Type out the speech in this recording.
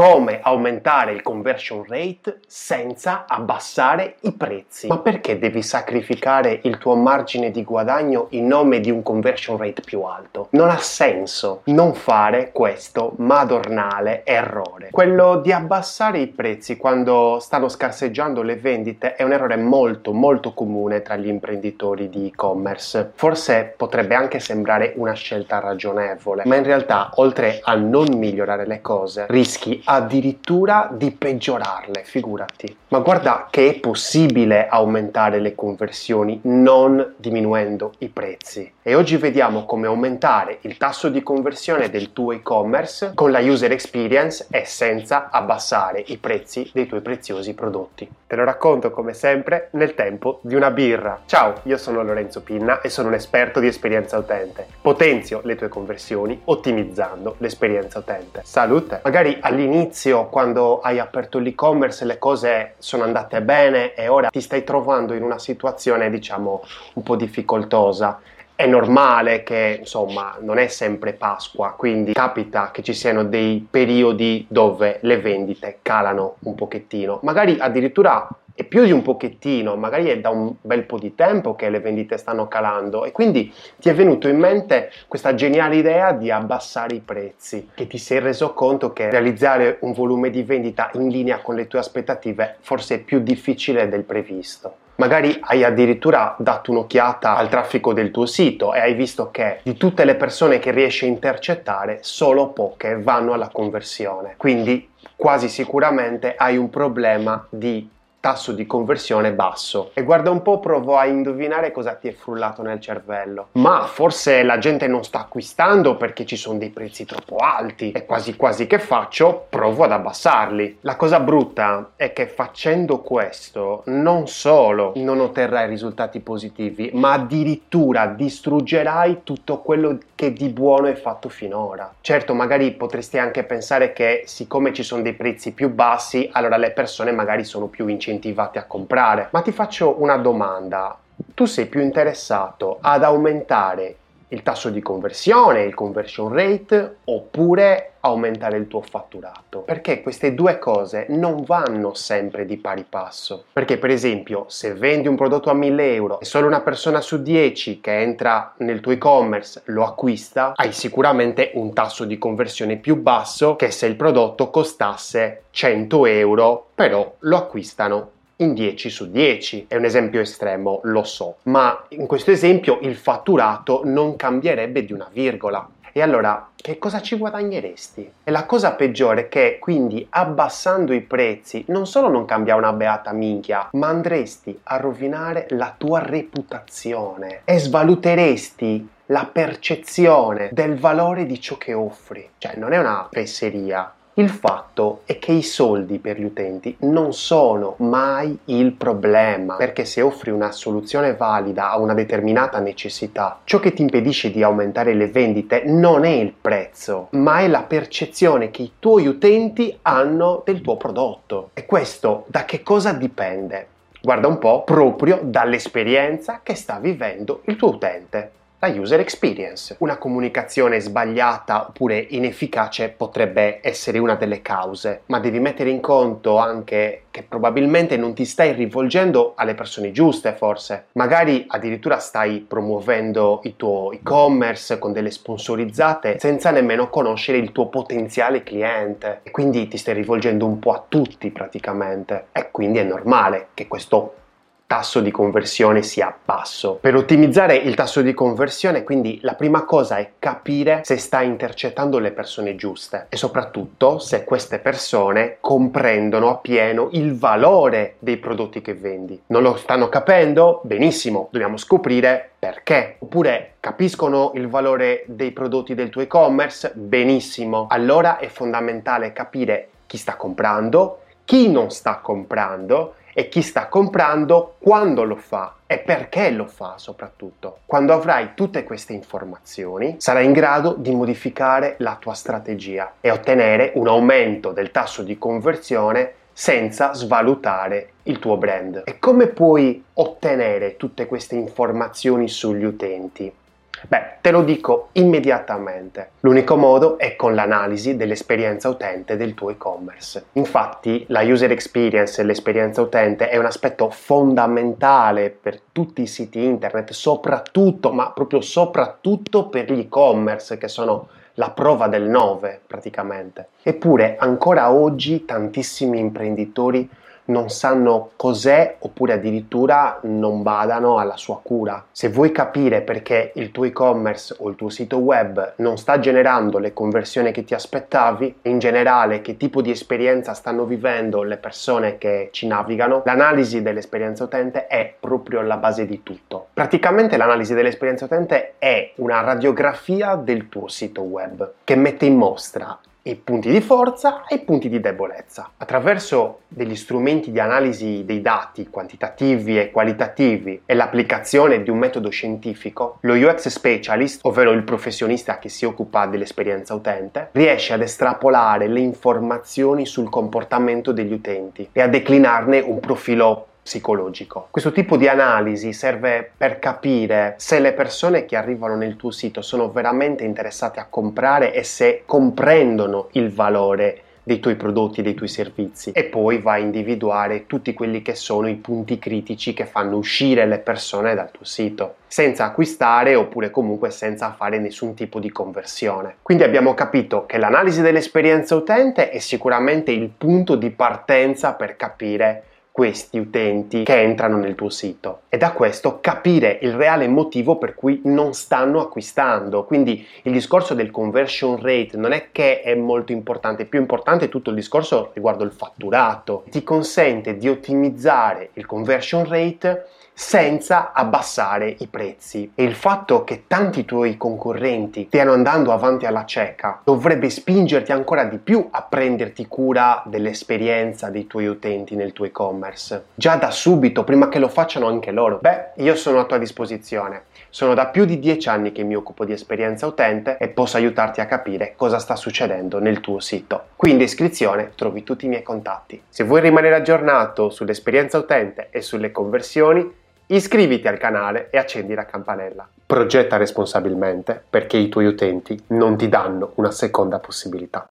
come aumentare il conversion rate senza abbassare i prezzi. Ma perché devi sacrificare il tuo margine di guadagno in nome di un conversion rate più alto? Non ha senso non fare questo madornale errore. Quello di abbassare i prezzi quando stanno scarseggiando le vendite è un errore molto molto comune tra gli imprenditori di e-commerce. Forse potrebbe anche sembrare una scelta ragionevole, ma in realtà oltre a non migliorare le cose, rischi addirittura di peggiorarle, figurati. Ma guarda che è possibile aumentare le conversioni non diminuendo i prezzi. E oggi vediamo come aumentare il tasso di conversione del tuo e-commerce con la user experience e senza abbassare i prezzi dei tuoi preziosi prodotti. Te lo racconto come sempre nel tempo di una birra. Ciao, io sono Lorenzo Pinna e sono un esperto di esperienza utente. Potenzio le tue conversioni ottimizzando l'esperienza utente. Salute! Magari all'inizio all'inizio, quando hai aperto l'e-commerce, le cose sono andate bene e ora ti stai trovando in una situazione, diciamo, un po' difficoltosa. È normale che, insomma, non è sempre Pasqua, quindi capita che ci siano dei periodi dove le vendite calano un pochettino. Magari addirittura e più di un pochettino, magari è da un bel po' di tempo che le vendite stanno calando e quindi ti è venuto in mente questa geniale idea di abbassare i prezzi, che ti sei reso conto che realizzare un volume di vendita in linea con le tue aspettative forse è più difficile del previsto. Magari hai addirittura dato un'occhiata al traffico del tuo sito e hai visto che di tutte le persone che riesci a intercettare, solo poche vanno alla conversione. Quindi quasi sicuramente hai un problema di tasso di conversione basso. E guarda un po' provo a indovinare cosa ti è frullato nel cervello. Ma forse la gente non sta acquistando perché ci sono dei prezzi troppo alti. E quasi quasi che faccio? Provo ad abbassarli. La cosa brutta è che facendo questo non solo non otterrai risultati positivi ma addirittura distruggerai tutto quello che di buono hai fatto finora. Certo magari potresti anche pensare che siccome ci sono dei prezzi più bassi allora le persone magari sono più incentivate incentivati a comprare. Ma ti faccio una domanda. Tu sei più interessato ad aumentare il tasso di conversione, il conversion rate, oppure aumentare il tuo fatturato. Perché queste due cose non vanno sempre di pari passo. Perché per esempio se vendi un prodotto a 1000 euro e solo una persona su 10 che entra nel tuo e-commerce lo acquista, hai sicuramente un tasso di conversione più basso che se il prodotto costasse 100 euro, però lo acquistano in 10 su 10. È un esempio estremo, lo so, ma in questo esempio il fatturato non cambierebbe di una virgola. E allora che cosa ci guadagneresti? E la cosa peggiore è che quindi abbassando i prezzi non solo non cambia una beata minchia, ma andresti a rovinare la tua reputazione e svaluteresti la percezione del valore di ciò che offri. Cioè non è una fesseria, il fatto è che i soldi per gli utenti non sono mai il problema, perché se offri una soluzione valida a una determinata necessità, ciò che ti impedisce di aumentare le vendite non è il prezzo, ma è la percezione che i tuoi utenti hanno del tuo prodotto. E questo da che cosa dipende? Guarda un po' proprio dall'esperienza che sta vivendo il tuo utente la user experience. Una comunicazione sbagliata oppure inefficace potrebbe essere una delle cause, ma devi mettere in conto anche che probabilmente non ti stai rivolgendo alle persone giuste, forse. Magari addirittura stai promuovendo il tuo e-commerce con delle sponsorizzate senza nemmeno conoscere il tuo potenziale cliente e quindi ti stai rivolgendo un po' a tutti praticamente. E quindi è normale che questo tasso di conversione sia basso. Per ottimizzare il tasso di conversione, quindi la prima cosa è capire se stai intercettando le persone giuste e soprattutto se queste persone comprendono appieno il valore dei prodotti che vendi. Non lo stanno capendo? Benissimo, dobbiamo scoprire perché. Oppure capiscono il valore dei prodotti del tuo e-commerce? Benissimo. Allora è fondamentale capire chi sta comprando, chi non sta comprando e chi sta comprando quando lo fa e perché lo fa soprattutto. Quando avrai tutte queste informazioni sarai in grado di modificare la tua strategia e ottenere un aumento del tasso di conversione senza svalutare il tuo brand. E come puoi ottenere tutte queste informazioni sugli utenti? Beh, te lo dico immediatamente. L'unico modo è con l'analisi dell'esperienza utente del tuo e-commerce. Infatti, la user experience e l'esperienza utente è un aspetto fondamentale per tutti i siti internet, soprattutto, ma proprio soprattutto per gli e-commerce che sono la prova del 9 praticamente. Eppure ancora oggi tantissimi imprenditori non sanno cos'è oppure addirittura non badano alla sua cura. Se vuoi capire perché il tuo e-commerce o il tuo sito web non sta generando le conversioni che ti aspettavi, in generale che tipo di esperienza stanno vivendo le persone che ci navigano, l'analisi dell'esperienza utente è proprio la base di tutto. Praticamente l'analisi dell'esperienza utente è una radiografia del tuo sito web che mette in mostra i punti di forza e i punti di debolezza. Attraverso degli strumenti di analisi dei dati quantitativi e qualitativi e l'applicazione di un metodo scientifico, lo UX specialist, ovvero il professionista che si occupa dell'esperienza utente, riesce ad estrapolare le informazioni sul comportamento degli utenti e a declinarne un profilo psicologico. Questo tipo di analisi serve per capire se le persone che arrivano nel tuo sito sono veramente interessate a comprare e se comprendono il valore dei tuoi prodotti, dei tuoi servizi e poi va a individuare tutti quelli che sono i punti critici che fanno uscire le persone dal tuo sito senza acquistare oppure comunque senza fare nessun tipo di conversione. Quindi abbiamo capito che l'analisi dell'esperienza utente è sicuramente il punto di partenza per capire questi utenti che entrano nel tuo sito e da questo capire il reale motivo per cui non stanno acquistando. Quindi il discorso del conversion rate non è che è molto importante, più importante è tutto il discorso riguardo il fatturato. Ti consente di ottimizzare il conversion rate senza abbassare i prezzi. E il fatto che tanti tuoi concorrenti stiano andando avanti alla cieca dovrebbe spingerti ancora di più a prenderti cura dell'esperienza dei tuoi utenti nel tuo e-commerce. Già da subito, prima che lo facciano anche loro. Beh, io sono a tua disposizione. Sono da più di dieci anni che mi occupo di esperienza utente e posso aiutarti a capire cosa sta succedendo nel tuo sito. Qui in descrizione trovi tutti i miei contatti. Se vuoi rimanere aggiornato sull'esperienza utente e sulle conversioni, Iscriviti al canale e accendi la campanella. Progetta responsabilmente perché i tuoi utenti non ti danno una seconda possibilità.